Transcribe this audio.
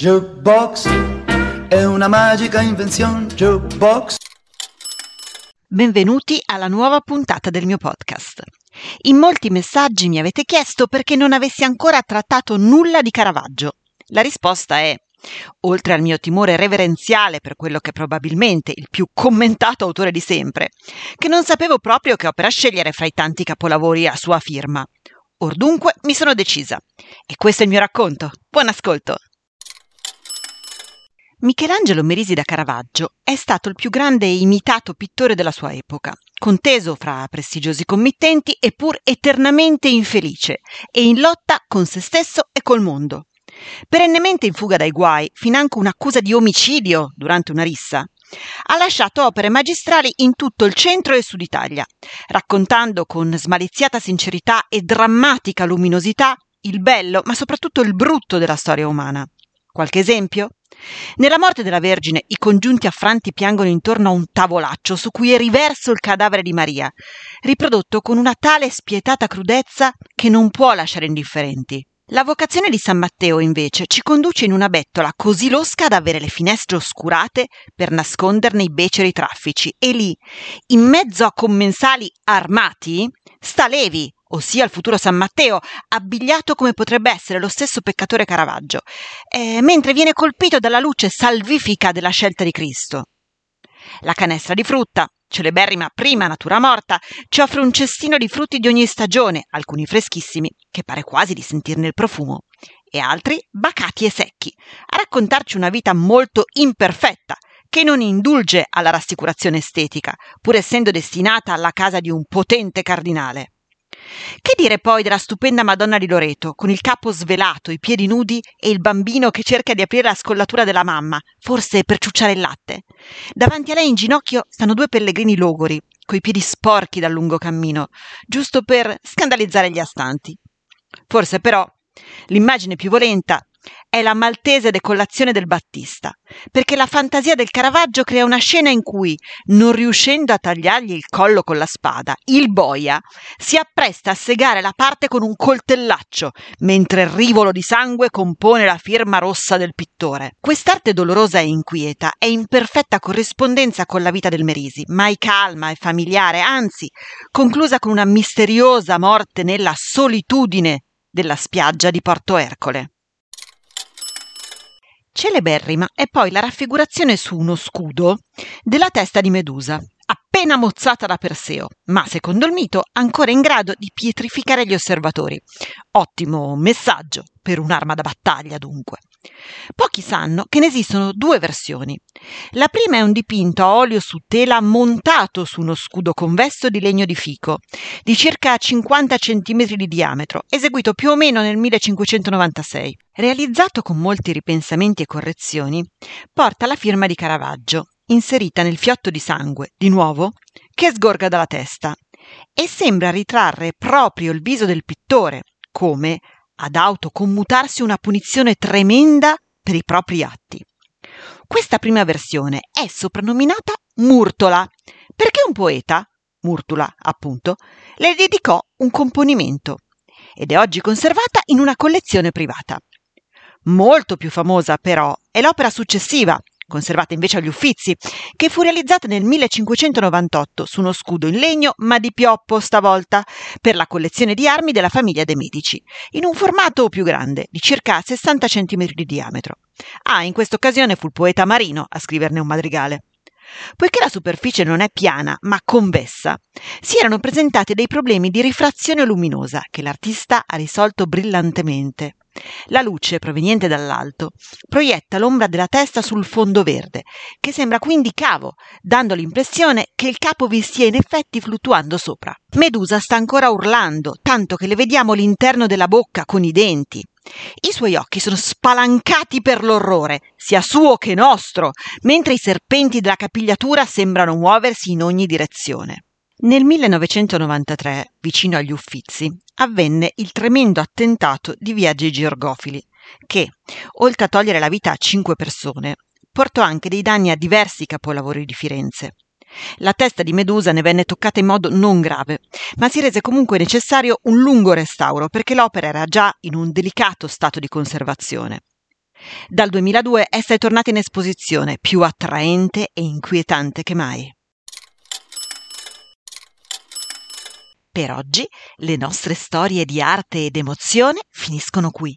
Jukebox è una magica invenzione. Jukebox. Benvenuti alla nuova puntata del mio podcast. In molti messaggi mi avete chiesto perché non avessi ancora trattato nulla di Caravaggio. La risposta è oltre al mio timore reverenziale per quello che è probabilmente il più commentato autore di sempre, che non sapevo proprio che opera scegliere fra i tanti capolavori a sua firma. Or dunque mi sono decisa. E questo è il mio racconto. Buon ascolto! Michelangelo Merisi da Caravaggio è stato il più grande e imitato pittore della sua epoca, conteso fra prestigiosi committenti eppur eternamente infelice e in lotta con se stesso e col mondo. Perennemente in fuga dai guai, financo un'accusa di omicidio durante una rissa, ha lasciato opere magistrali in tutto il centro e sud Italia, raccontando con smaliziata sincerità e drammatica luminosità il bello, ma soprattutto il brutto della storia umana. Qualche esempio? Nella morte della Vergine i congiunti affranti piangono intorno a un tavolaccio su cui è riverso il cadavere di Maria, riprodotto con una tale spietata crudezza che non può lasciare indifferenti. La vocazione di San Matteo, invece, ci conduce in una bettola così losca da avere le finestre oscurate per nasconderne i beceri traffici e lì, in mezzo a commensali armati, sta Levi, ossia il futuro San Matteo, abbigliato come potrebbe essere lo stesso peccatore Caravaggio, eh, mentre viene colpito dalla luce salvifica della scelta di Cristo. La canestra di frutta, celeberrima prima natura morta, ci offre un cestino di frutti di ogni stagione, alcuni freschissimi, che pare quasi di sentirne il profumo, e altri bacati e secchi, a raccontarci una vita molto imperfetta, che non indulge alla rassicurazione estetica, pur essendo destinata alla casa di un potente cardinale. Che dire poi della stupenda Madonna di Loreto, con il capo svelato, i piedi nudi e il bambino che cerca di aprire la scollatura della mamma, forse per ciucciare il latte? Davanti a lei in ginocchio stanno due pellegrini logori, coi piedi sporchi dal lungo cammino, giusto per scandalizzare gli astanti. Forse però l'immagine più volenta è la maltese decollazione del Battista, perché la fantasia del Caravaggio crea una scena in cui, non riuscendo a tagliargli il collo con la spada, il boia si appresta a segare la parte con un coltellaccio, mentre il rivolo di sangue compone la firma rossa del pittore. Quest'arte dolorosa e inquieta è in perfetta corrispondenza con la vita del Merisi, mai calma e familiare, anzi conclusa con una misteriosa morte nella solitudine della spiaggia di Porto Ercole. Celeberrima è poi la raffigurazione su uno scudo della testa di Medusa, appena mozzata da Perseo, ma secondo il mito ancora in grado di pietrificare gli osservatori. Ottimo messaggio per un'arma da battaglia, dunque. Pochi sanno che ne esistono due versioni. La prima è un dipinto a olio su tela montato su uno scudo convesso di legno di fico, di circa 50 cm di diametro, eseguito più o meno nel 1596. Realizzato con molti ripensamenti e correzioni, porta la firma di Caravaggio, inserita nel fiotto di sangue, di nuovo, che sgorga dalla testa, e sembra ritrarre proprio il viso del pittore, come ad autocommutarsi una punizione tremenda per i propri atti. Questa prima versione è soprannominata Murtola, perché un poeta, Murtula appunto, le dedicò un componimento ed è oggi conservata in una collezione privata. Molto più famosa però è l'opera successiva, conservata invece agli Uffizi, che fu realizzata nel 1598 su uno scudo in legno, ma di pioppo stavolta, per la collezione di armi della famiglia dei Medici, in un formato più grande, di circa 60 cm di diametro. Ah, in questa occasione fu il poeta Marino a scriverne un madrigale. Poiché la superficie non è piana, ma convessa, si erano presentati dei problemi di rifrazione luminosa che l'artista ha risolto brillantemente. La luce proveniente dall'alto proietta l'ombra della testa sul fondo verde, che sembra quindi cavo, dando l'impressione che il capo vi stia in effetti fluttuando sopra. Medusa sta ancora urlando, tanto che le vediamo l'interno della bocca con i denti. I suoi occhi sono spalancati per l'orrore, sia suo che nostro, mentre i serpenti della capigliatura sembrano muoversi in ogni direzione. Nel 1993, vicino agli Uffizi, avvenne il tremendo attentato di Viaggi Georgofili, che, oltre a togliere la vita a cinque persone, portò anche dei danni a diversi capolavori di Firenze. La testa di Medusa ne venne toccata in modo non grave, ma si rese comunque necessario un lungo restauro perché l'opera era già in un delicato stato di conservazione. Dal 2002 essa è tornata in esposizione, più attraente e inquietante che mai. Per oggi le nostre storie di arte ed emozione finiscono qui.